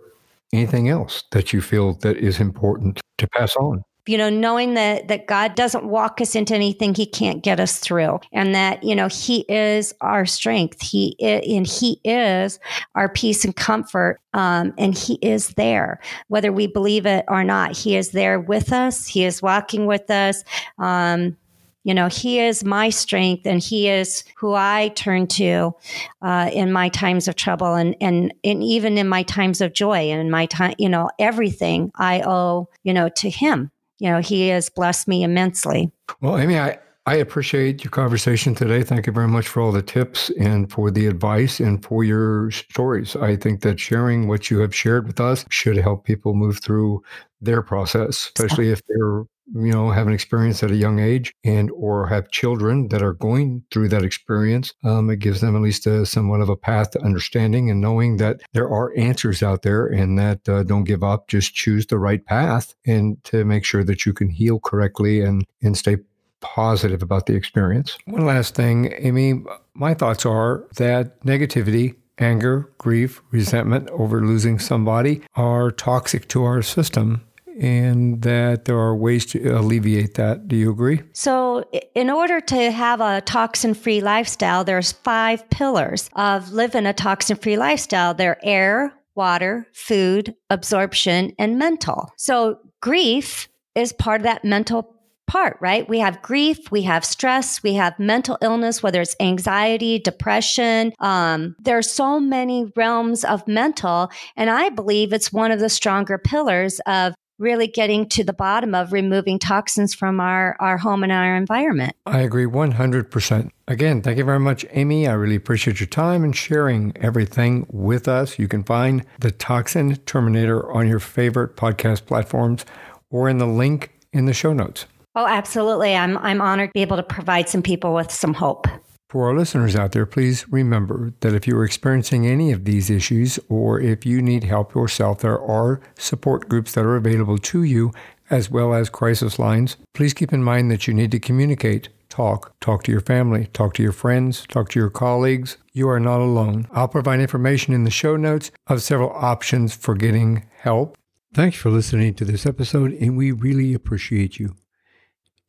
Speaker 1: anything else that you feel that is important to pass on?
Speaker 2: You know, knowing that that God doesn't walk us into anything He can't get us through, and that you know He is our strength. He and He is our peace and comfort, um, and He is there, whether we believe it or not. He is there with us. He is walking with us. Um, you know, He is my strength, and He is who I turn to uh, in my times of trouble, and and and even in my times of joy, and in my time, you know, everything I owe, you know, to Him you know, he has blessed me immensely.
Speaker 1: Well, Amy, I, I appreciate your conversation today. Thank you very much for all the tips and for the advice and for your stories. I think that sharing what you have shared with us should help people move through their process, especially if they're you know have an experience at a young age and or have children that are going through that experience um, it gives them at least a, somewhat of a path to understanding and knowing that there are answers out there and that uh, don't give up just choose the right path and to make sure that you can heal correctly and and stay positive about the experience. One last thing amy my thoughts are that negativity anger grief resentment over losing somebody are toxic to our system and that there are ways to alleviate that. Do you agree?
Speaker 2: So, in order to have a toxin free lifestyle, there's five pillars of living a toxin free lifestyle. They're air, water, food, absorption, and mental. So, grief is part of that mental part, right? We have grief, we have stress, we have mental illness, whether it's anxiety, depression. Um, there are so many realms of mental, and I believe it's one of the stronger pillars of really getting to the bottom of removing toxins from our, our home and our environment.
Speaker 1: I agree 100%. Again, thank you very much, Amy. I really appreciate your time and sharing everything with us. You can find the Toxin Terminator on your favorite podcast platforms or in the link in the show notes.
Speaker 2: Oh, absolutely. I'm, I'm honored to be able to provide some people with some hope.
Speaker 1: For our listeners out there, please remember that if you're experiencing any of these issues or if you need help yourself, there are support groups that are available to you as well as crisis lines. Please keep in mind that you need to communicate, talk, talk to your family, talk to your friends, talk to your colleagues. You are not alone. I'll provide information in the show notes of several options for getting help. Thanks for listening to this episode, and we really appreciate you.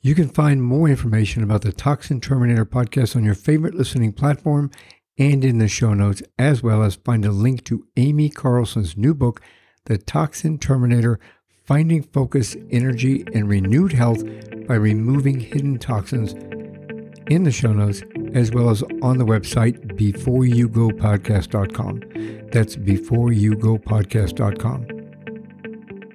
Speaker 1: You can find more information about the Toxin Terminator podcast on your favorite listening platform and in the show notes, as well as find a link to Amy Carlson's new book, The Toxin Terminator Finding Focus, Energy, and Renewed Health by Removing Hidden Toxins, in the show notes, as well as on the website beforeyougopodcast.com. That's beforeyougopodcast.com.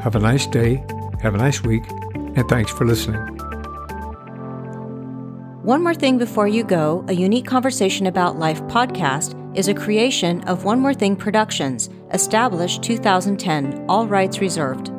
Speaker 1: have a nice day, have a nice week, and thanks for listening.
Speaker 3: One More Thing Before You Go, a unique conversation about life podcast, is a creation of One More Thing Productions, established 2010, all rights reserved.